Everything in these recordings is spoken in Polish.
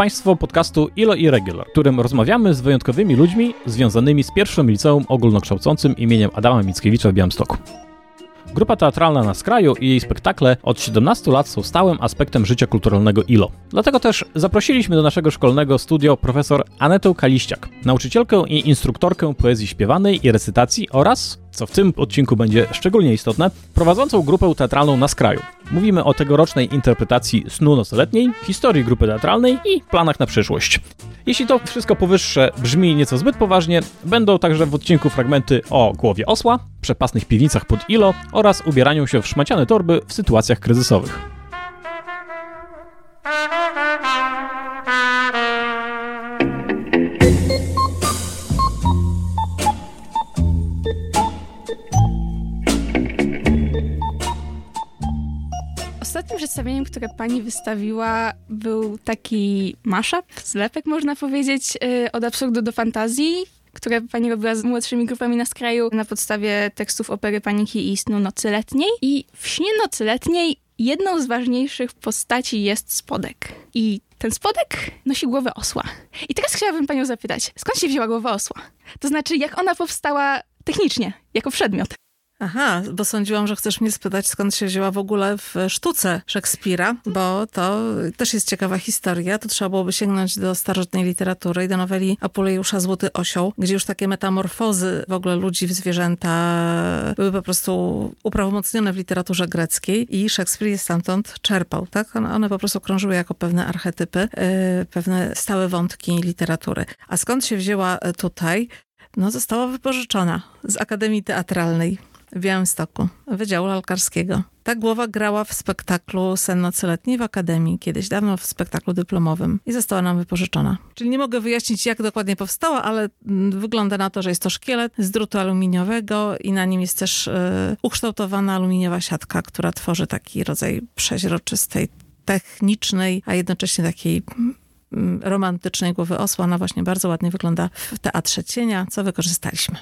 Państwo podcastu Ilo Irregular, w którym rozmawiamy z wyjątkowymi ludźmi związanymi z pierwszym liceum ogólnokształcącym imieniem Adama Mickiewicza w Białymstoku. Grupa teatralna na skraju i jej spektakle od 17 lat są stałym aspektem życia kulturalnego ILO. Dlatego też zaprosiliśmy do naszego szkolnego studio profesor Anetę Kaliściak, nauczycielkę i instruktorkę poezji śpiewanej i recytacji oraz, co w tym odcinku będzie szczególnie istotne, prowadzącą grupę teatralną na skraju. Mówimy o tegorocznej interpretacji snu nocoletniej, historii grupy teatralnej i planach na przyszłość. Jeśli to wszystko powyższe brzmi nieco zbyt poważnie, będą także w odcinku fragmenty o głowie osła, przepasnych piwnicach pod ILO oraz ubieraniu się w szmaciane torby w sytuacjach kryzysowych. Ostatnim przedstawieniem, które pani wystawiła, był taki mashup, zlepek można powiedzieć, yy, od absurdu do fantazji, które pani robiła z młodszymi grupami na skraju na podstawie tekstów opery Paniki i snu Nocy Letniej. I w śnie Nocy Letniej jedną z ważniejszych postaci jest spodek. I ten spodek nosi głowę osła. I teraz chciałabym panią zapytać, skąd się wzięła głowa osła? To znaczy, jak ona powstała technicznie, jako przedmiot? Aha, bo sądziłam, że chcesz mnie spytać, skąd się wzięła w ogóle w sztuce Szekspira, bo to też jest ciekawa historia. To trzeba byłoby sięgnąć do starożytnej literatury i do noweli Apulejusza Złoty Osioł, gdzie już takie metamorfozy w ogóle ludzi w zwierzęta były po prostu uprawomocnione w literaturze greckiej i Szekspir je stamtąd czerpał, tak? One, po prostu krążyły jako pewne archetypy, yy, pewne stałe wątki literatury. A skąd się wzięła tutaj? No, została wypożyczona z Akademii Teatralnej w Białymstoku, Wydziału Lalkarskiego. Ta głowa grała w spektaklu Sen nocyletni w Akademii, kiedyś dawno w spektaklu dyplomowym i została nam wypożyczona. Czyli nie mogę wyjaśnić, jak dokładnie powstała, ale wygląda na to, że jest to szkielet z drutu aluminiowego i na nim jest też e, ukształtowana aluminiowa siatka, która tworzy taki rodzaj przeźroczystej, technicznej, a jednocześnie takiej romantycznej głowy osła. Ona właśnie bardzo ładnie wygląda w teatrze cienia, co wykorzystaliśmy.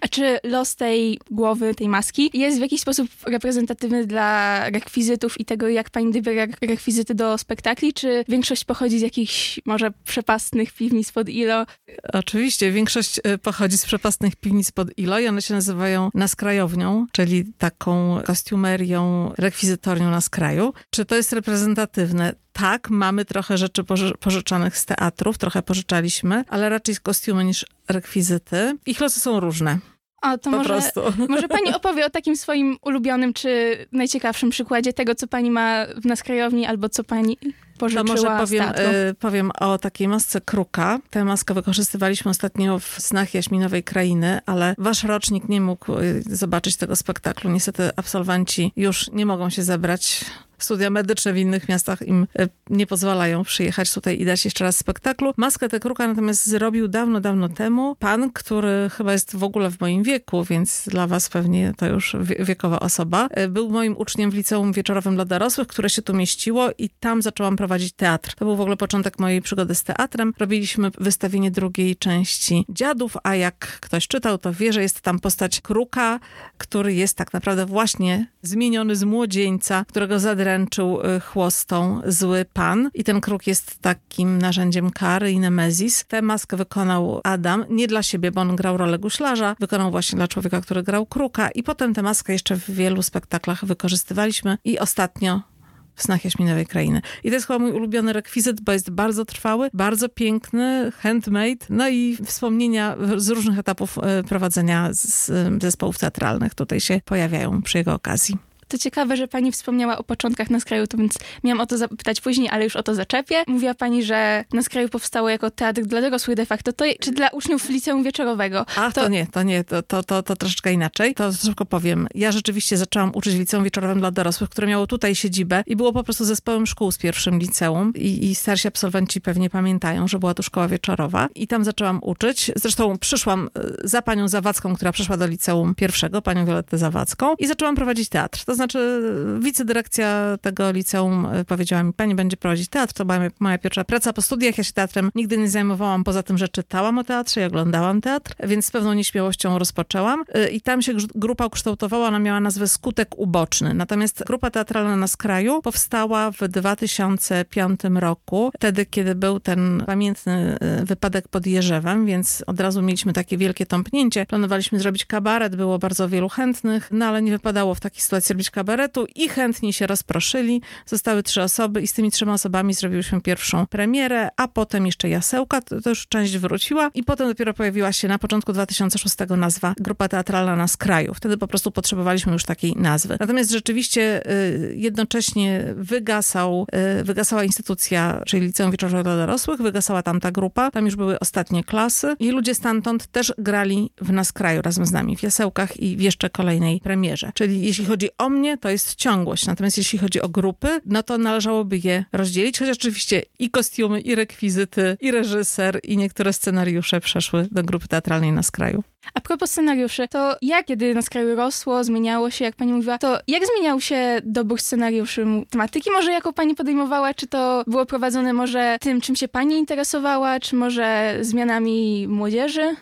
A czy los tej głowy, tej maski jest w jakiś sposób reprezentatywny dla rekwizytów i tego, jak pani dobiera rekwizyty do spektakli, czy większość pochodzi z jakichś może przepastnych piwnic pod ILO? Oczywiście, większość e, pochodzi z przepastnych piwnic pod ILO i one się nazywają naskrajownią, czyli taką kostiumerią, rekwizytorią na skraju. Czy to jest reprezentatywne? Tak, mamy trochę rzeczy pożyczanych z teatrów, trochę pożyczaliśmy, ale raczej z kostiumy niż rekwizyty. Ich losy są różne. O, to po może, prostu. może pani opowie o takim swoim ulubionym czy najciekawszym przykładzie tego, co pani ma w naskrajowni albo co pani pożyczyła To może powiem, y, powiem o takiej masce kruka. Tę maskę wykorzystywaliśmy ostatnio w Snach Jaśminowej Krainy, ale wasz rocznik nie mógł y, zobaczyć tego spektaklu. Niestety absolwenci już nie mogą się zebrać studia medyczne w innych miastach im e, nie pozwalają przyjechać tutaj i dać jeszcze raz spektaklu. Maskę tę kruka natomiast zrobił dawno, dawno temu pan, który chyba jest w ogóle w moim wieku, więc dla was pewnie to już wiekowa osoba. E, był moim uczniem w liceum wieczorowym dla dorosłych, które się tu mieściło i tam zaczęłam prowadzić teatr. To był w ogóle początek mojej przygody z teatrem. Robiliśmy wystawienie drugiej części Dziadów, a jak ktoś czytał, to wie, że jest tam postać kruka, który jest tak naprawdę właśnie zmieniony z młodzieńca, którego zadręczył y, chłostą zły pan i ten kruk jest takim narzędziem kary i nemezis. Tę maskę wykonał Adam, nie dla siebie, bo on grał rolę guślarza, wykonał właśnie dla człowieka, który grał kruka i potem tę maskę jeszcze w wielu spektaklach wykorzystywaliśmy i ostatnio w snach jaśminowej krainy. I to jest chyba mój ulubiony rekwizyt, bo jest bardzo trwały, bardzo piękny, handmade, no i wspomnienia z różnych etapów y, prowadzenia z zespołów teatralnych tutaj się pojawiają przy jego okazji. To ciekawe, że pani wspomniała o początkach na skraju, to więc miałam o to zapytać później, ale już o to zaczepię. Mówiła pani, że na skraju powstało jako teatr dla dorosłych de facto, to, czy dla uczniów liceum wieczorowego? A, to, to nie, to nie, to, to, to, to troszeczkę inaczej. To szybko powiem. Ja rzeczywiście zaczęłam uczyć w liceum wieczorowym dla dorosłych, które miało tutaj siedzibę i było po prostu zespołem szkół z pierwszym liceum i, i starsi absolwenci pewnie pamiętają, że była tu szkoła wieczorowa i tam zaczęłam uczyć. Zresztą przyszłam e, za panią Zawadzką, która przyszła do liceum pierwszego, panią Violettę Zawadzką i zaczęłam prowadzić teatr. To znaczy wicedyrekcja tego liceum e, powiedziała mi, pani będzie prowadzić teatr, to była moja pierwsza praca po studiach. Ja się teatrem nigdy nie zajmowałam, poza tym, że czytałam o teatrze i oglądałam teatr, więc z pewną nieśmiałością rozpoczęłam. E, I tam się grupa ukształtowała, ona miała nazwę Skutek Uboczny. Natomiast grupa teatralna na skraju powstała w 2005 roku, wtedy, kiedy był ten pamiętny e, wypadek pod Jerzewem, więc od razu mieliśmy takie wielkie tąpnięcie. Planowaliśmy zrobić kabaret, było bardzo wielu chętnych, no ale nie wypadało w takiej sytuacji robić kabaretu i chętni się rozproszyli. Zostały trzy osoby i z tymi trzema osobami zrobiliśmy pierwszą premierę, a potem jeszcze Jasełka, to, to już część wróciła i potem dopiero pojawiła się na początku 2006 nazwa Grupa Teatralna na Skraju. Wtedy po prostu potrzebowaliśmy już takiej nazwy. Natomiast rzeczywiście y, jednocześnie wygasał, y, wygasała instytucja, czyli Liceum Wieczorowe dla Dorosłych, wygasała tam ta grupa, tam już były ostatnie klasy i ludzie stamtąd też grali w nas kraju razem z nami, w Jasełkach i w jeszcze kolejnej premierze. Czyli jeśli chodzi o mnie, to jest ciągłość, natomiast jeśli chodzi o grupy, no to należałoby je rozdzielić, chociaż oczywiście i kostiumy, i rekwizyty, i reżyser, i niektóre scenariusze przeszły do grupy teatralnej na skraju. A propos scenariuszy, to jak, kiedy na skraju rosło, zmieniało się, jak pani mówiła, to jak zmieniał się dobór scenariuszy, tematyki może jaką pani podejmowała? Czy to było prowadzone może tym, czym się pani interesowała, czy może zmianami młodzieży?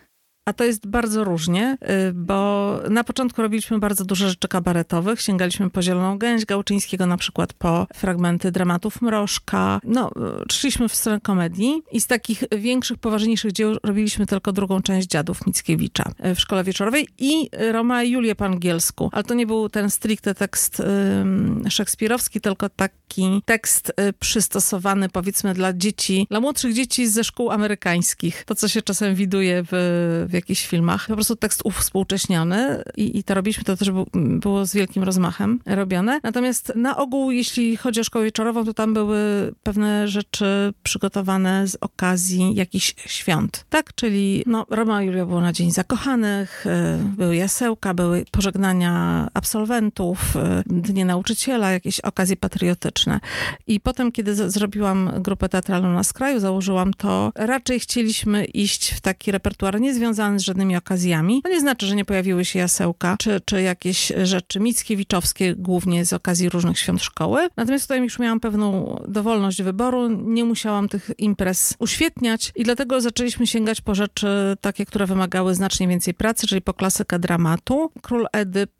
A to jest bardzo różnie, y, bo na początku robiliśmy bardzo dużo rzeczy kabaretowych. Sięgaliśmy po Zieloną Gęś Gałczyńskiego, na przykład po fragmenty dramatów Mrożka. No, y, szliśmy w stronę komedii i z takich większych, poważniejszych dzieł robiliśmy tylko drugą część Dziadów Mickiewicza y, w szkole wieczorowej i Roma i Julię po angielsku. Ale to nie był ten stricte tekst um, szekspirowski, tylko taki tekst y, przystosowany powiedzmy dla dzieci, dla młodszych dzieci ze szkół amerykańskich. To, co się czasem widuje w w jakichś filmach. Po prostu tekst uwspółcześniony i, i to robiliśmy, to też był, było z wielkim rozmachem robione. Natomiast na ogół, jeśli chodzi o szkołę wieczorową, to tam były pewne rzeczy przygotowane z okazji jakichś świąt. Tak, czyli no, Roma i Julia było na Dzień Zakochanych, y, były jasełka, były pożegnania absolwentów, y, dnie nauczyciela, jakieś okazje patriotyczne. I potem, kiedy zrobiłam grupę teatralną na skraju, założyłam to, raczej chcieliśmy iść w taki repertuar niezwiązany z żadnymi okazjami. To nie znaczy, że nie pojawiły się jasełka, czy, czy jakieś rzeczy mickiewiczowskie, głównie z okazji różnych świąt szkoły. Natomiast tutaj już miałam pewną dowolność wyboru, nie musiałam tych imprez uświetniać i dlatego zaczęliśmy sięgać po rzeczy takie, które wymagały znacznie więcej pracy, czyli po klasykę dramatu. Król Edyp,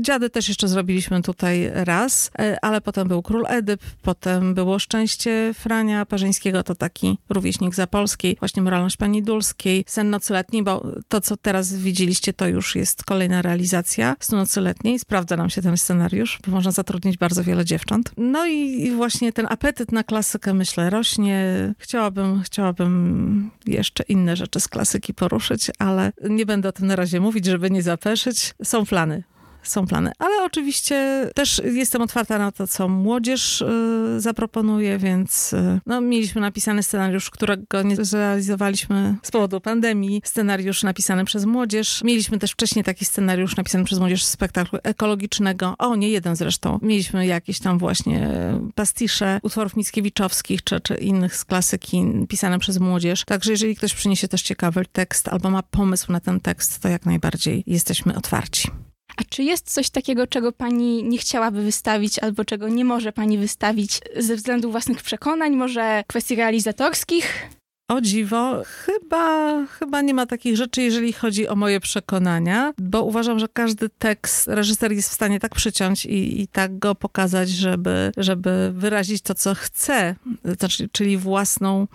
dziady też jeszcze zrobiliśmy tutaj raz, ale potem był Król Edyp, potem było Szczęście Frania Parzyńskiego, to taki rówieśnik Zapolskiej, właśnie Moralność Pani Dulskiej, Sen Nocyletni, bo to, co teraz widzieliście, to już jest kolejna realizacja z nocy letniej. Sprawdza nam się ten scenariusz, bo można zatrudnić bardzo wiele dziewcząt. No i, i właśnie ten apetyt na klasykę, myślę, rośnie. Chciałabym, chciałabym jeszcze inne rzeczy z klasyki poruszyć, ale nie będę o tym na razie mówić, żeby nie zapeszyć. Są plany są plany. Ale oczywiście też jestem otwarta na to, co młodzież y, zaproponuje, więc y, no, mieliśmy napisany scenariusz, którego nie zrealizowaliśmy z powodu pandemii. Scenariusz napisany przez młodzież. Mieliśmy też wcześniej taki scenariusz napisany przez młodzież spektaklu ekologicznego. O, nie jeden zresztą. Mieliśmy jakieś tam właśnie pastisze utworów Mickiewiczowskich czy, czy innych z klasyki pisane przez młodzież. Także jeżeli ktoś przyniesie też ciekawy tekst albo ma pomysł na ten tekst, to jak najbardziej jesteśmy otwarci. A czy jest coś takiego, czego pani nie chciałaby wystawić, albo czego nie może pani wystawić ze względu własnych przekonań, może kwestii realizatorskich? O dziwo, chyba, chyba nie ma takich rzeczy, jeżeli chodzi o moje przekonania, bo uważam, że każdy tekst reżyser jest w stanie tak przyciąć i, i tak go pokazać, żeby, żeby wyrazić to, co chce, znaczy, czyli własną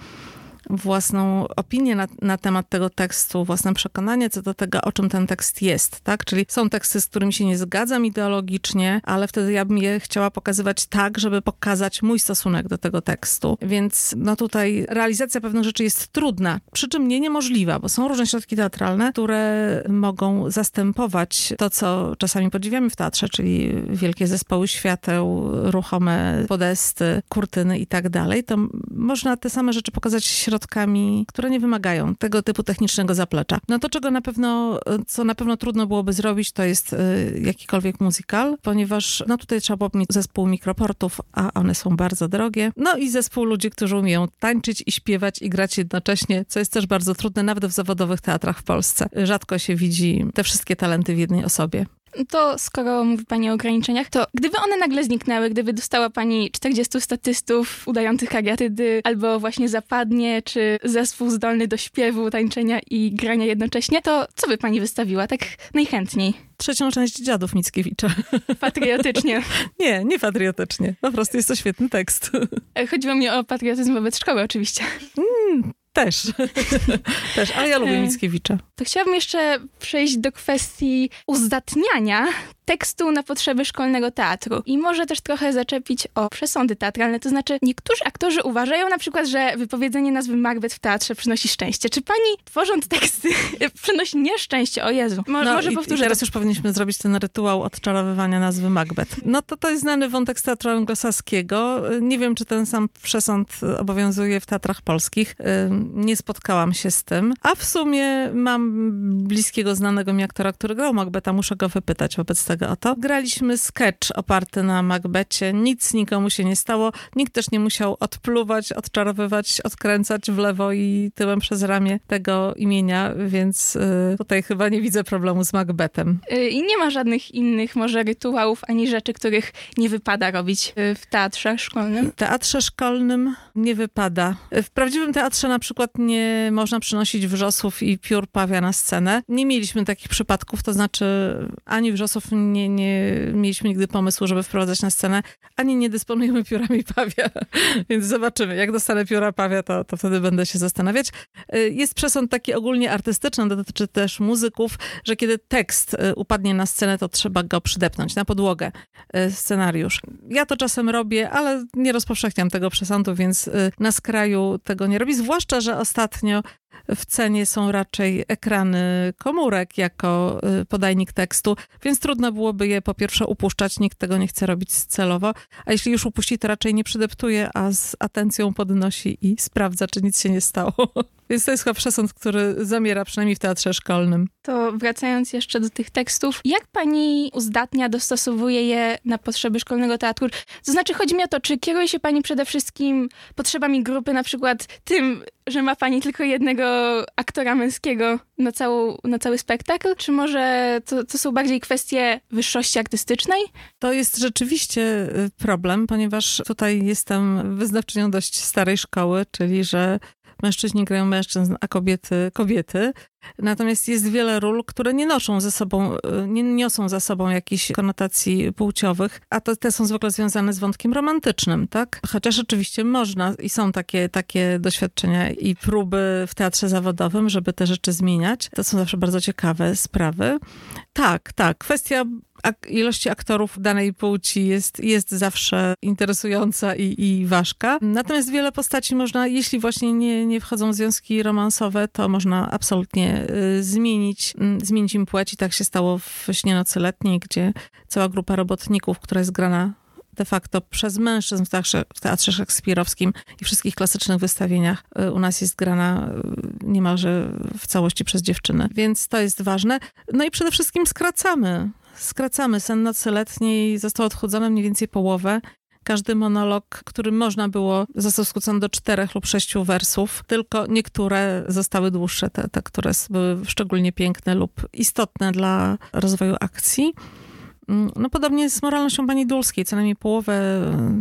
własną opinię na, na temat tego tekstu, własne przekonanie co do tego, o czym ten tekst jest, tak? Czyli są teksty, z którymi się nie zgadzam ideologicznie, ale wtedy ja bym je chciała pokazywać tak, żeby pokazać mój stosunek do tego tekstu. Więc no tutaj realizacja pewnych rzeczy jest trudna, przy czym nie niemożliwa, bo są różne środki teatralne, które mogą zastępować to, co czasami podziwiamy w teatrze, czyli wielkie zespoły świateł, ruchome podesty, kurtyny i tak dalej. To można te same rzeczy pokazać środkami, które nie wymagają tego typu technicznego zaplecza. No to, czego na pewno, co na pewno trudno byłoby zrobić, to jest y, jakikolwiek musical, ponieważ no tutaj trzeba było mieć zespół mikroportów, a one są bardzo drogie. No i zespół ludzi, którzy umieją tańczyć i śpiewać i grać jednocześnie, co jest też bardzo trudne, nawet w zawodowych teatrach w Polsce. Rzadko się widzi te wszystkie talenty w jednej osobie. To skoro mówi Pani o ograniczeniach, to gdyby one nagle zniknęły, gdyby dostała Pani 40 statystów udających kariatydy, albo właśnie zapadnie, czy zespół zdolny do śpiewu, tańczenia i grania jednocześnie, to co by Pani wystawiła tak najchętniej? Trzecią część Dziadów Mickiewicza. Patriotycznie. nie, nie patriotycznie. Po prostu jest to świetny tekst. Chodziło mi o patriotyzm wobec szkoły oczywiście. Mm, też. Też, ale ja lubię Mickiewicza. To chciałabym jeszcze przejść do kwestii uzdatniania tekstu na potrzeby szkolnego teatru. I może też trochę zaczepić o przesądy teatralne. To znaczy, niektórzy aktorzy uważają na przykład, że wypowiedzenie nazwy Macbeth w teatrze przynosi szczęście. Czy pani, tworząc teksty, przynosi nieszczęście? O Jezu. Mo no może i, powtórzę. I teraz już powinniśmy zrobić ten rytuał odczarowywania nazwy Macbeth. No to to jest znany wątek z teatru anglosaskiego. Nie wiem, czy ten sam przesąd obowiązuje w teatrach polskich. Nie spotkałam się z tym. A w sumie mam bliskiego, znanego mi aktora, który grał Macbetha. Muszę go wypytać wobec tego, tego oto. Graliśmy sketch oparty na Macbecie. Nic nikomu się nie stało. Nikt też nie musiał odpluwać, odczarowywać, odkręcać w lewo i tyłem przez ramię tego imienia, więc y, tutaj chyba nie widzę problemu z Macbethem. Y, I nie ma żadnych innych może rytuałów ani rzeczy, których nie wypada robić y, w teatrze szkolnym? W teatrze szkolnym nie wypada. W prawdziwym teatrze na przykład nie można przynosić wrzosów i piór pawia na scenę. Nie mieliśmy takich przypadków, to znaczy ani wrzosów nie, nie mieliśmy nigdy pomysłu, żeby wprowadzać na scenę, ani nie dysponujemy piórami pawia, więc zobaczymy. Jak dostanę pióra pawia, to, to wtedy będę się zastanawiać. Y, jest przesąd taki ogólnie artystyczny, dotyczy też muzyków, że kiedy tekst y, upadnie na scenę, to trzeba go przydepnąć na podłogę, y, scenariusz. Ja to czasem robię, ale nie rozpowszechniam tego przesądu, więc na skraju tego nie robi, zwłaszcza, że ostatnio w cenie są raczej ekrany komórek jako y, podajnik tekstu, więc trudno byłoby je po pierwsze upuszczać, nikt tego nie chce robić celowo, a jeśli już upuści, to raczej nie przydeptuje, a z atencją podnosi i sprawdza, czy nic się nie stało. Więc to jest chyba przesąd, który zamiera przynajmniej w teatrze szkolnym. To wracając jeszcze do tych tekstów, jak pani uzdatnia, dostosowuje je na potrzeby szkolnego teatru? To znaczy, chodzi mi o to, czy kieruje się pani przede wszystkim potrzebami grupy, na przykład tym, że ma pani tylko jednego aktora męskiego na, całą, na cały spektakl, czy może to, to są bardziej kwestie wyższości artystycznej? To jest rzeczywiście y, problem, ponieważ tutaj jestem wyznawczynią dość starej szkoły, czyli że mężczyźni grają mężczyzn, a kobiety kobiety. Natomiast jest wiele ról, które nie noszą ze sobą, y, nie niosą za sobą jakichś konotacji płciowych, a to, te są zwykle związane z wątkiem romantycznym, tak? Chociaż oczywiście można i są takie, takie doświadczenia i próby w teatrze zawodowym, żeby te rzeczy zmieniać. To są zawsze bardzo ciekawe sprawy. Tak, tak. Kwestia ak ilości aktorów danej płci jest, jest zawsze interesująca i, i ważka. Natomiast wiele postaci można, jeśli właśnie nie, nie wchodzą w związki romansowe, to można absolutnie y, zmienić, y, zmienić im płeć i tak się stało w Śnie Nocy Letniej, gdzie cała grupa robotników, która jest grana de facto przez mężczyzn w teatrze, w teatrze szekspirowskim i wszystkich klasycznych wystawieniach y, u nas jest grana y, niemalże w całości przez dziewczyny. Więc to jest ważne. No i przede wszystkim skracamy skracamy. Sen nocy letniej został odchudzony mniej więcej połowę. Każdy monolog, który można było, został skrócony do czterech lub sześciu wersów, tylko niektóre zostały dłuższe, te, te które były szczególnie piękne lub istotne dla rozwoju akcji. Mm, no podobnie z moralnością pani Dulskiej, co najmniej połowę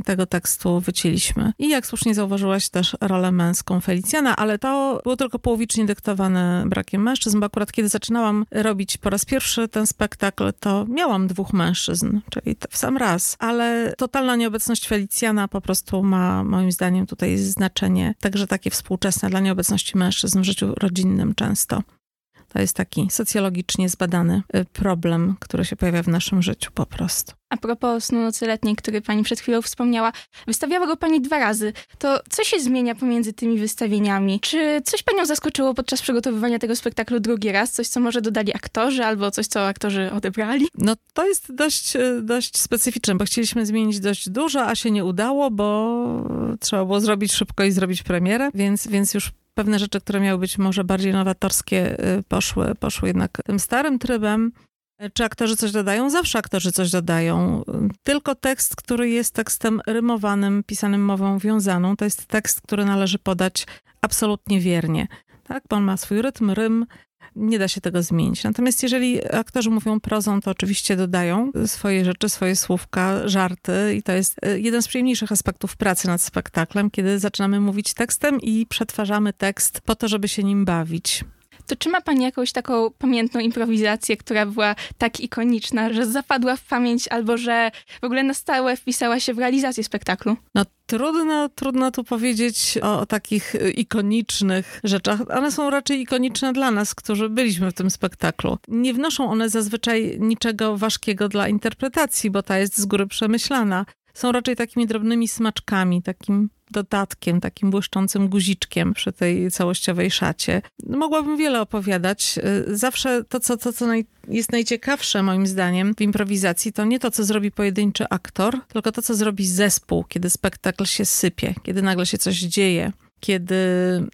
tego tekstu wycięliśmy. I jak słusznie zauważyłaś też rolę męską Felicjana, ale to było tylko połowicznie dyktowane brakiem mężczyzn, bo akurat kiedy zaczynałam robić po raz pierwszy ten spektakl, to miałam dwóch mężczyzn, czyli w sam raz, ale totalna nieobecność Felicjana po prostu ma moim zdaniem tutaj znaczenie, także takie współczesne dla nieobecności mężczyzn w życiu rodzinnym często. To jest taki socjologicznie zbadany y, problem, który się pojawia w naszym życiu po prostu. A propos snu nocy letniej, który pani przed chwilą wspomniała, wystawiała go pani dwa razy. To co się zmienia pomiędzy tymi wystawieniami? Czy coś panią zaskoczyło podczas przygotowywania tego spektaklu drugi raz? Coś, co może dodali aktorzy, albo coś, co aktorzy odebrali? No to jest dość, y, dość specyficzne, bo chcieliśmy zmienić dość dużo, a się nie udało, bo trzeba było zrobić szybko i zrobić premierę, więc, więc już pewne rzeczy, które miały być może bardziej nowatorskie, y, poszły, poszły jednak tym starym trybem. Czy aktorzy coś dodają? Zawsze aktorzy coś dodają. Tylko tekst, który jest tekstem rymowanym, pisanym mową wiązaną, to jest tekst, który należy podać absolutnie wiernie. Tak? Bo on ma swój rytm, rym, nie da się tego zmienić. Natomiast jeżeli aktorzy mówią prozą, to oczywiście dodają swoje rzeczy, swoje słówka, żarty i to jest e, jeden z przyjemniejszych aspektów pracy nad spektaklem, kiedy zaczynamy mówić tekstem i przetwarzamy tekst po to, żeby się nim bawić. To czy ma pani jakąś taką pamiętną improwizację, która była tak ikoniczna, że zapadła w pamięć albo że w ogóle na stałe wpisała się w realizację spektaklu? No trudno, trudno tu powiedzieć o, o takich y, ikonicznych rzeczach. One są raczej ikoniczne dla nas, którzy byliśmy w tym spektaklu. Nie wnoszą one zazwyczaj niczego ważkiego dla interpretacji, bo ta jest z góry przemyślana są raczej takimi drobnymi smaczkami, takim dodatkiem, takim błyszczącym guziczkiem przy tej całościowej szacie. Mogłabym wiele opowiadać. Y, zawsze to, co, to, co naj, jest najciekawsze moim zdaniem w improwizacji, to nie to, co zrobi pojedynczy aktor, tylko to, co zrobi zespół, kiedy spektakl się sypie, kiedy nagle się coś dzieje kiedy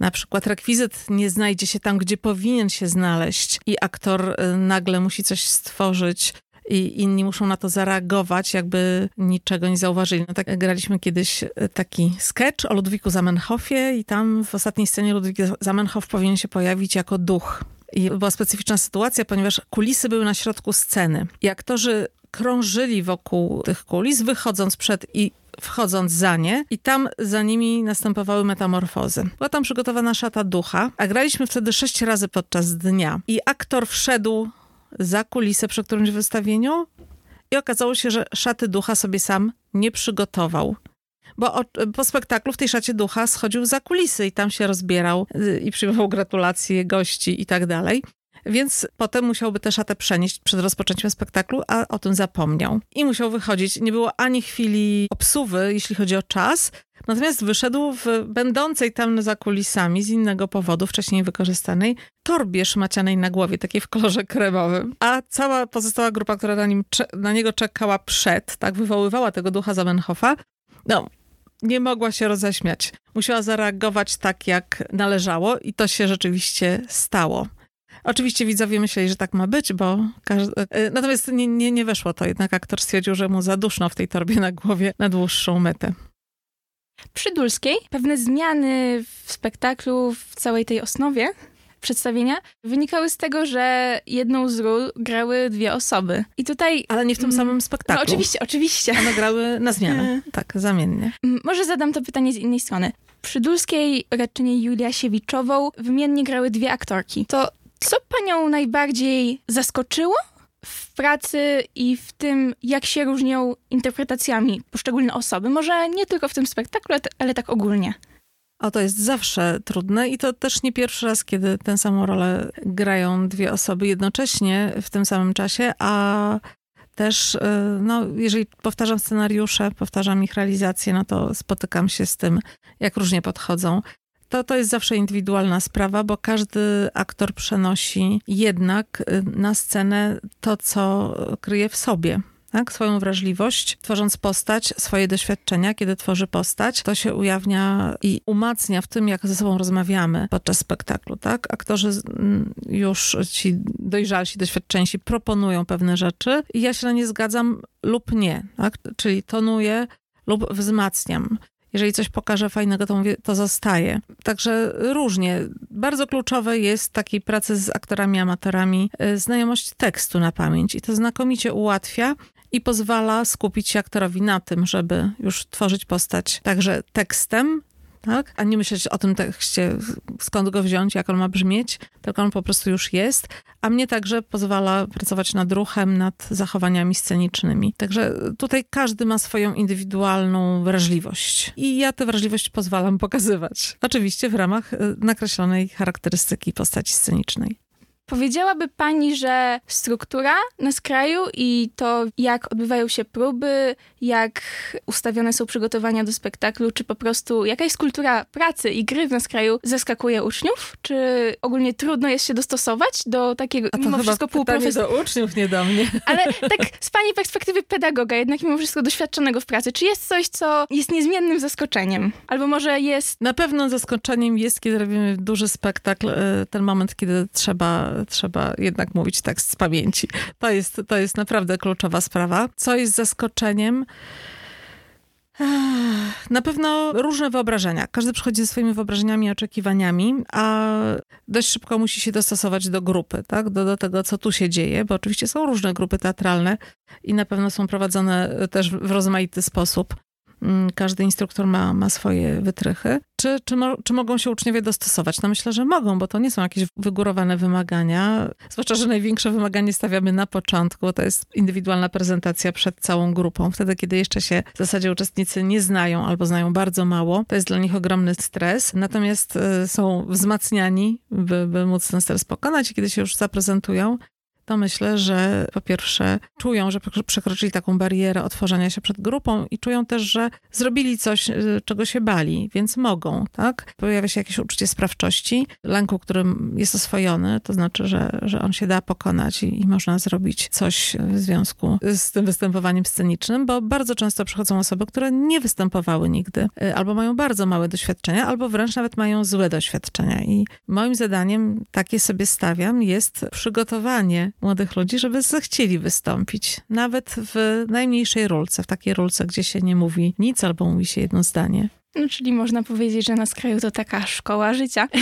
na przykład rekwizyt nie znajdzie się tam, gdzie powinien się znaleźć i aktor y, nagle musi coś stworzyć i inni muszą na to zareagować, jakby niczego nie zauważyli. No tak graliśmy kiedyś e, taki sketch o Ludwiku Zamenhofie i tam w ostatniej scenie Ludwik Zamenhof powinien się pojawić jako duch. I była specyficzna sytuacja, ponieważ kulisy były na środku sceny i aktorzy krążyli wokół tych kulis, wychodząc przed i wchodząc za nie i tam za nimi następowały metamorfozy. Była tam przygotowana szata ducha, a graliśmy wtedy sześć razy podczas dnia i aktor wszedł za kulisę przy którymś wystawieniu i okazało się, że szaty ducha sobie sam nie przygotował. Bo po spektaklu w tej szacie ducha schodził za kulisy i tam się rozbierał y, i przyjmował gratulacje gości i tak dalej. Więc potem musiałby tę szatę przenieść przed rozpoczęciem spektaklu, a o tym zapomniał. I musiał wychodzić. Nie było ani chwili obsuwy, jeśli chodzi o czas, Natomiast wyszedł w będącej tam za kulisami z innego powodu, wcześniej wykorzystanej, torbie szmacianej na głowie, takiej w kolorze kremowym. A cała pozostała grupa, która na, nim, na niego czekała przed, tak, wywoływała tego ducha Zamenhofa, no, nie mogła się roześmiać. Musiała zareagować tak, jak należało i to się rzeczywiście stało. Oczywiście widzowie myśleli, że tak ma być, bo każdy... E, natomiast nie, nie, nie weszło to, jednak aktor stwierdził, że mu za duszno w tej torbie na głowie na dłuższą metę. Przy Dulskiej pewne zmiany w spektaklu, w całej tej osnowie przedstawienia wynikały z tego, że jedną z ról grały dwie osoby. I tutaj... Ale nie w tym mm, samym spektaklu. No oczywiście, oczywiście. One grały na zmianę. tak, zamiennie. Może zadam to pytanie z innej strony. Przy Dulskiej raczynie Julia Siewiczową wymiennie grały dwie aktorki. To co panią najbardziej zaskoczyło w pracy i w tym, jak się różnią interpretacjami poszczególne osoby. Może nie tylko w tym spektaklu, ale tak ogólnie. O, to jest zawsze trudne i to też nie pierwszy raz, kiedy tę samą rolę grają dwie osoby jednocześnie w tym samym czasie, a też, y, no, jeżeli powtarzam scenariusze, powtarzam ich realizację, no to spotykam się z tym, jak różnie podchodzą to, to jest zawsze indywidualna sprawa, bo każdy aktor przenosi jednak y, na scenę to, co kryje w sobie. Tak? Swoją wrażliwość, tworząc postać, swoje doświadczenia, kiedy tworzy postać, to się ujawnia i umacnia w tym, jak ze sobą rozmawiamy podczas spektaklu. Tak? Aktorzy mm, już ci dojrzalsi, doświadczeńsi proponują pewne rzeczy i ja się na nie zgadzam lub nie. Tak? Czyli tonuję lub wzmacniam. Jeżeli coś pokażę fajnego, to mówię, to zostaje. Także różnie. Bardzo kluczowe jest takiej pracy z aktorami amatorami y, znajomość tekstu na pamięć i to znakomicie ułatwia i pozwala skupić się aktorowi na tym, żeby już tworzyć postać także tekstem, tak? a nie myśleć o tym tekście, skąd go wziąć, jak on ma brzmieć, tylko on po prostu już jest, a mnie także pozwala pracować nad ruchem, nad zachowaniami scenicznymi. Także tutaj każdy ma swoją indywidualną wrażliwość i ja tę wrażliwość pozwalam pokazywać. Oczywiście w ramach y, nakreślonej charakterystyki postaci scenicznej. Powiedziałaby pani, że struktura na skraju i to, jak odbywają się próby, jak ustawione są przygotowania do spektaklu, czy po prostu jaka jest kultura pracy i gry w naskraju zaskakuje uczniów? Czy ogólnie trudno jest się dostosować do takiego A to mimo wszystko półprofesjonalnego? do uczniów, nie do mnie. Ale tak z pani perspektywy pedagoga, jednak mimo wszystko doświadczonego w pracy, czy jest coś, co jest niezmiennym zaskoczeniem? Albo może jest... Na pewno zaskoczeniem jest, kiedy robimy duży spektakl, e, ten moment, kiedy trzeba trzeba jednak mówić tekst z pamięci. To jest, to jest naprawdę kluczowa sprawa. Co jest zaskoczeniem? Na pewno różne wyobrażenia. Każdy przychodzi ze swoimi wyobrażeniami i oczekiwaniami, a dość szybko musi się dostosować do grupy, tak? do, do tego, co tu się dzieje, bo oczywiście są różne grupy teatralne i na pewno są prowadzone też w rozmaity sposób. Mm, każdy instruktor ma, ma swoje wytrychy. Czy, czy, mo, czy mogą się uczniowie dostosować? No myślę, że mogą, bo to nie są jakieś wygórowane wymagania. Zwłaszcza, że największe wymaganie stawiamy na początku. To jest indywidualna prezentacja przed całą grupą. Wtedy, kiedy jeszcze się w zasadzie uczestnicy nie znają albo znają bardzo mało, to jest dla nich ogromny stres. Natomiast y, są wzmacniani, by, by móc ten stres pokonać kiedy się już zaprezentują, to myślę, że po pierwsze czują, że przekroczyli taką barierę otworzenia się przed grupą i czują też, że zrobili coś, y, czego się bali, więc mogą, tak? Pojawia się jakieś uczucie sprawczości, lęku, którym jest oswojony, to znaczy, że, że on się da pokonać i, i można zrobić coś w związku z tym występowaniem scenicznym, bo bardzo często przychodzą osoby, które nie występowały nigdy, y, albo mają bardzo małe doświadczenia, albo wręcz nawet mają złe doświadczenia. I moim zadaniem, takie sobie stawiam, jest przygotowanie młodych ludzi, żeby zechcieli wystąpić. Nawet w najmniejszej rolce, w takiej rolce, gdzie się nie mówi nic albo mówi się jedno zdanie. No, czyli można powiedzieć, że na skraju to taka szkoła życia.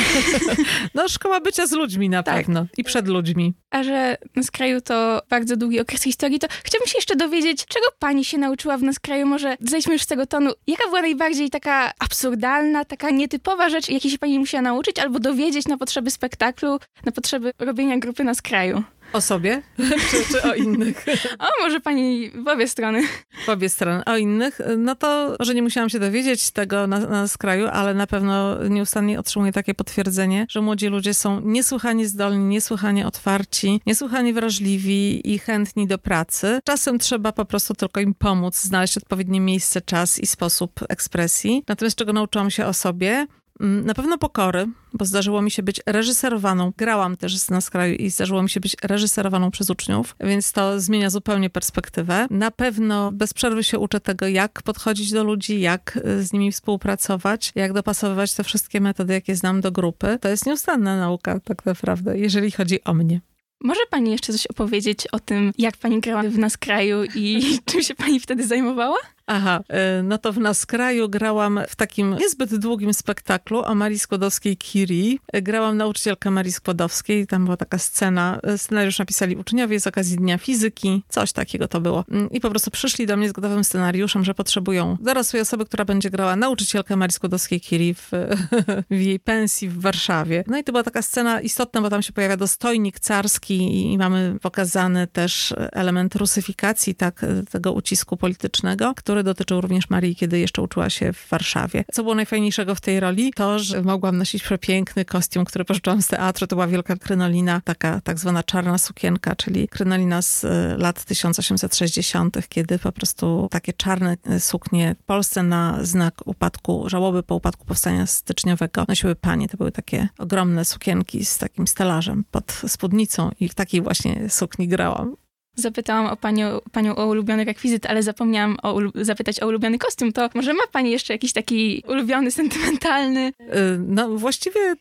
No, szkoła bycia z ludźmi na tak. pewno i przed ludźmi. A że na skraju to bardzo długi okres historii, to chciałabym się jeszcze dowiedzieć, czego pani się nauczyła w naskraju? Może zejdźmy już z tego tonu. Jaka była najbardziej taka absurdalna, taka nietypowa rzecz, jakiej się pani musiała nauczyć albo dowiedzieć na potrzeby spektaklu, na potrzeby robienia grupy na skraju? O sobie? czy, czy o innych? O, może pani w obie strony. W obie strony. O innych? No to może nie musiałam się dowiedzieć tego na, na skraju, ale na pewno nieustannie otrzymuję takie potwierdzenie, że młodzi ludzie są niesłychanie zdolni, niesłychanie otwarci, niesłychanie wrażliwi i chętni do pracy. Czasem trzeba po prostu tylko im pomóc, znaleźć odpowiednie miejsce, czas i sposób ekspresji. Natomiast czego nauczyłam się o sobie? Mm, na pewno pokory, bo zdarzyło mi się być reżyserowaną. Grałam też na skraju i zdarzyło mi się być reżyserowaną przez uczniów, więc to zmienia zupełnie perspektywę. Na pewno bez przerwy się uczę tego, jak podchodzić do ludzi, jak y, z nimi współpracować, jak dopasowywać te wszystkie metody, jakie znam do grupy. To jest nieustanna nauka, tak naprawdę, jeżeli chodzi o mnie. Może pani jeszcze coś opowiedzieć o tym, jak pani grała w nas kraju i czym się pani wtedy zajmowała? Aha, e, no to w nas kraju grałam w takim niezbyt długim spektaklu o Marii Skłodowskiej-Curie. E, grałam nauczycielkę Marii Skłodowskiej, tam była taka scena, e, scenariusz napisali uczniowie z okazji Dnia Fizyki, coś takiego to było. Mm, I po prostu przyszli do mnie z gotowym scenariuszem, że potrzebują dorosłej osoby, która będzie grała nauczycielkę Marii Skłodowskiej-Curie w, w jej pensji w Warszawie. No i to była taka scena istotna, bo tam się pojawia dostojnik carski i mamy pokazany też element rusyfikacji tak, tego ucisku politycznego, który który dotyczył również Marii, kiedy jeszcze uczyła się w Warszawie. Co było najfajniejszego w tej roli? To, że mogłam nosić przepiękny kostium, który pożyczyłam z teatru. To była wielka krynolina, taka tak zwana czarna sukienka, czyli krynolina z e, lat 1860., kiedy po prostu takie czarne e, suknie w Polsce na znak upadku, żałoby po upadku powstania styczniowego nosiły panie. To były takie ogromne sukienki z takim stelażem pod spódnicą i w takiej właśnie sukni grałam. Zapytałam o panią, panią o ulubiony rekwizyt, ale zapomniałam o zapytać o ulubiony kostium. To może ma pani jeszcze jakiś taki ulubiony, sentymentalny? Y, no właściwie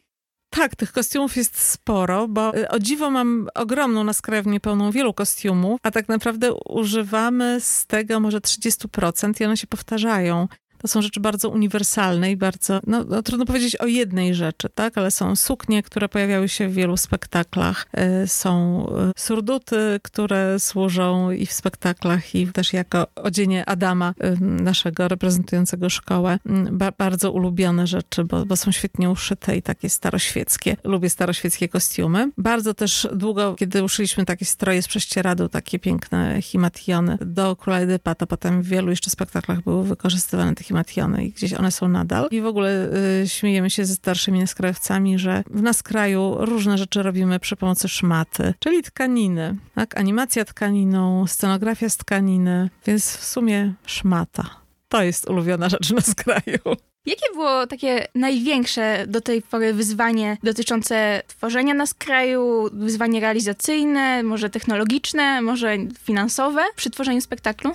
tak, tych kostiumów jest sporo, bo y, o dziwo mam ogromną na skrajownię pełną wielu kostiumów, a tak naprawdę używamy z tego może 30% i one się powtarzają. To są rzeczy bardzo uniwersalne i bardzo, no, no, trudno powiedzieć o jednej rzeczy, tak, ale są suknie, które pojawiały się w wielu spektaklach, y, są y, surduty, które służą i w spektaklach, i też jako odzienie Adama, y, naszego reprezentującego szkołę. Mm, ba bardzo ulubione rzeczy, bo, bo są świetnie uszyte i takie staroświeckie. Lubię staroświeckie kostiumy. Bardzo też długo, kiedy uszyliśmy takie stroje z prześcieradu, takie piękne himationy do Króla Edypa, to potem w wielu jeszcze spektaklach były wykorzystywane te himationy i gdzieś one są nadal. I w ogóle y, śmiejemy się ze starszymi naskrajowcami, że w nas kraju różne rzeczy robimy przy pomocy szmaty, czyli tkaniny. Tak? Animacja tkaniną, scenografia z tkaniny, więc w sumie szmata. To jest ulubiona rzecz na skraju. Jakie było takie największe do tej pory wyzwanie dotyczące tworzenia na skraju, wyzwanie realizacyjne, może technologiczne, może finansowe przy tworzeniu spektaklu?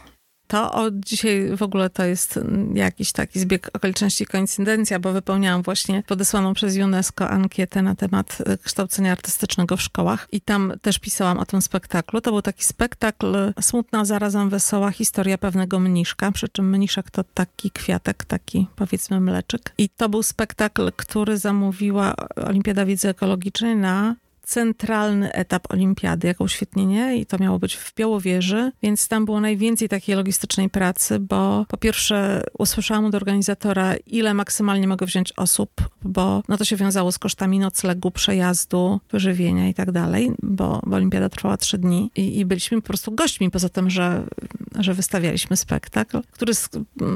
To od dzisiaj w ogóle to jest jakiś taki zbieg okoliczności, koincydencja, bo wypełniałam właśnie podesłaną przez UNESCO ankietę na temat e, kształcenia artystycznego w szkołach i tam też pisałam o tym spektaklu. To był taki spektakl smutna, zarazem wesoła historia pewnego mniszka, przy czym mniszek to taki kwiatek, taki powiedzmy mleczyk. I to był spektakl, który zamówiła Olimpiada Wiedzy Ekologicznej na centralny etap olimpiady jako uświetnienie i to miało być w Białowieży, więc tam było najwięcej takiej logistycznej pracy, bo po pierwsze usłyszałam od organizatora, ile maksymalnie mogę wziąć osób, bo no to się wiązało z kosztami noclegu, przejazdu, wyżywienia i tak dalej, bo, bo olimpiada trwała trzy dni i, i byliśmy po prostu gośćmi, poza tym, że, że wystawialiśmy spektakl, który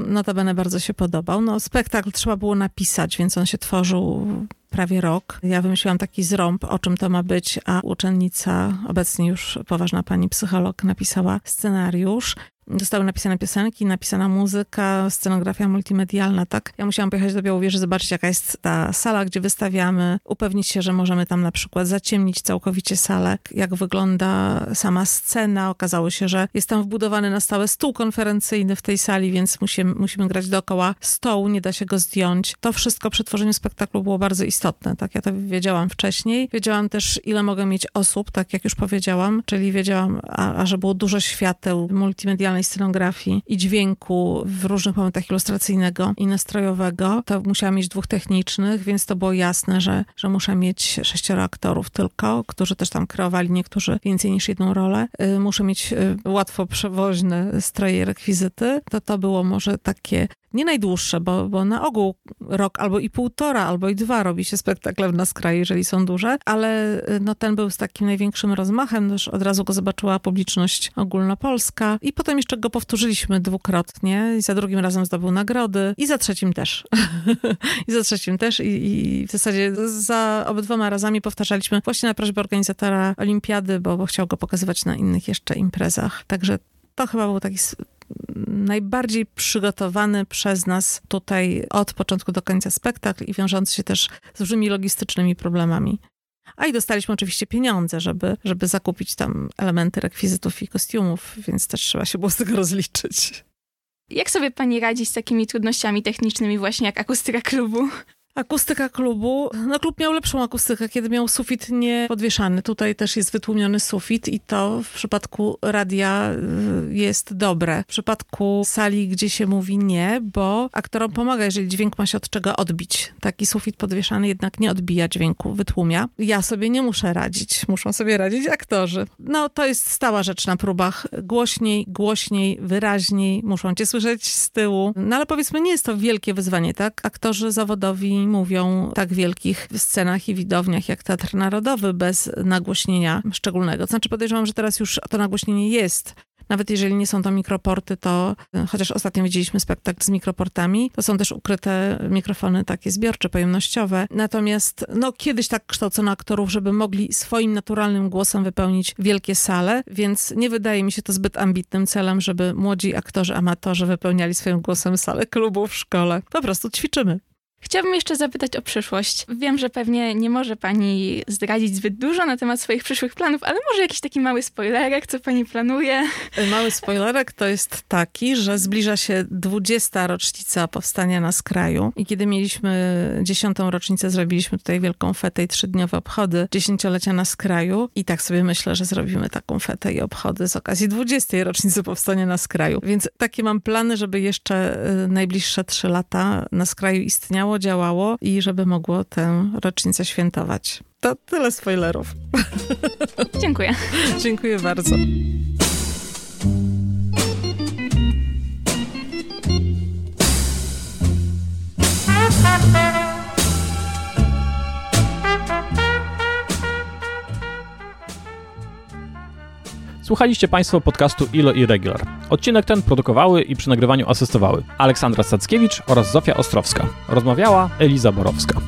notabene bardzo się podobał. No spektakl trzeba było napisać, więc on się tworzył prawie rok. Ja wymyśliłam taki zrąb, o czym to ma być, a uczennica, obecnie już poważna pani psycholog, napisała scenariusz. Zostały napisane piosenki, napisana muzyka, scenografia multimedialna, tak? Ja musiałam pojechać do Białowieży, zobaczyć jaka jest ta sala, gdzie wystawiamy, upewnić się, że możemy tam na przykład zaciemnić całkowicie salę, jak wygląda sama scena. Okazało się, że jest tam wbudowany na stałe stół konferencyjny w tej sali, więc musimy, musimy grać dookoła stołu, nie da się go zdjąć. To wszystko przy tworzeniu spektaklu było bardzo istotne, tak? Ja to wiedziałam wcześniej. Wiedziałam też, ile mogę mieć osób, tak jak już powiedziałam, czyli wiedziałam, a, a że było dużo świateł multimedialnych, scenografii i dźwięku w różnych momentach ilustracyjnego i nastrojowego, to musiałam mieć dwóch technicznych, więc to było jasne, że, że muszę mieć sześcioro aktorów tylko, którzy też tam kreowali niektórzy więcej niż jedną rolę. Y, muszę mieć y, łatwo przewoźne stroje i rekwizyty. To to było może takie nie najdłuższe, bo, bo na ogół rok albo i półtora, albo i dwa robi się spektakle w nas kraju, jeżeli są duże, ale y, no, ten był z takim największym rozmachem, też od razu go zobaczyła publiczność ogólnopolska i potem jeszcze go powtórzyliśmy dwukrotnie i za drugim razem zdobył nagrody i za trzecim też. I za trzecim też I, i, w zasadzie za obydwoma razami powtarzaliśmy właśnie na prośbę organizatora olimpiady, bo, bo chciał go pokazywać na innych jeszcze imprezach. Także to chyba był taki najbardziej przygotowany przez nas tutaj od początku do końca spektakl i wiążący się też z różnymi logistycznymi problemami. A i dostaliśmy oczywiście pieniądze, żeby, żeby zakupić tam elementy rekwizytów i kostiumów, więc też trzeba się było z tego rozliczyć. Jak sobie pani radzi z takimi trudnościami technicznymi, właśnie jak akustyka klubu? Akustyka klubu, no klub miał lepszą akustykę, kiedy miał sufit niepodwieszany. Tutaj też jest wytłumiony sufit i to w przypadku radia y, jest dobre. W przypadku sali, gdzie się mówi nie, bo aktorom pomaga, jeżeli dźwięk ma się od czego odbić. Taki sufit podwieszany jednak nie odbija dźwięku, wytłumia. Ja sobie nie muszę radzić, muszą sobie radzić aktorzy. No to jest stała rzecz na próbach. Głośniej, głośniej, wyraźniej, muszą cię słyszeć z tyłu. No ale powiedzmy, nie jest to wielkie wyzwanie, tak? Aktorzy zawodowi mówią tak wielkich scenach i widowniach jak Teatr Narodowy bez nagłośnienia szczególnego. To znaczy podejrzewam, że teraz już to nagłośnienie jest nawet jeżeli nie są to mikroporty, to chociaż ostatnio widzieliśmy spektakl z mikroportami, to są też ukryte mikrofony takie zbiorcze, pojemnościowe. Natomiast no, kiedyś tak kształcono aktorów, żeby mogli swoim naturalnym głosem wypełnić wielkie sale, więc nie wydaje mi się to zbyt ambitnym celem, żeby młodzi aktorzy, amatorzy wypełniali swoim głosem salę klubu w szkole. Po prostu ćwiczymy. Chciałabym jeszcze zapytać o przyszłość. Wiem, że pewnie nie może pani zdradzić zbyt dużo na temat swoich przyszłych planów, ale może jakiś taki mały spoilerek, co pani planuje? Mały spoilerek to jest taki, że zbliża się 20. rocznica powstania na skraju i kiedy mieliśmy dziesiątą rocznicę, zrobiliśmy tutaj wielką fetę i trzydniowe obchody dziesięciolecia na skraju i tak sobie myślę, że zrobimy taką fetę i obchody z okazji 20. rocznicy powstania na skraju. Więc takie mam plany, żeby jeszcze y, najbliższe trzy lata na skraju istniało, działało i żeby mogło tę rocznicę świętować. To tyle spoilerów. Dziękuję. Dziękuję bardzo. Słuchaliście Państwo podcastu ILO i Regular. Odcinek ten produkowały i przy nagrywaniu asystowały Aleksandra Stackiewicz oraz Zofia Ostrowska. Rozmawiała Eliza Borowska.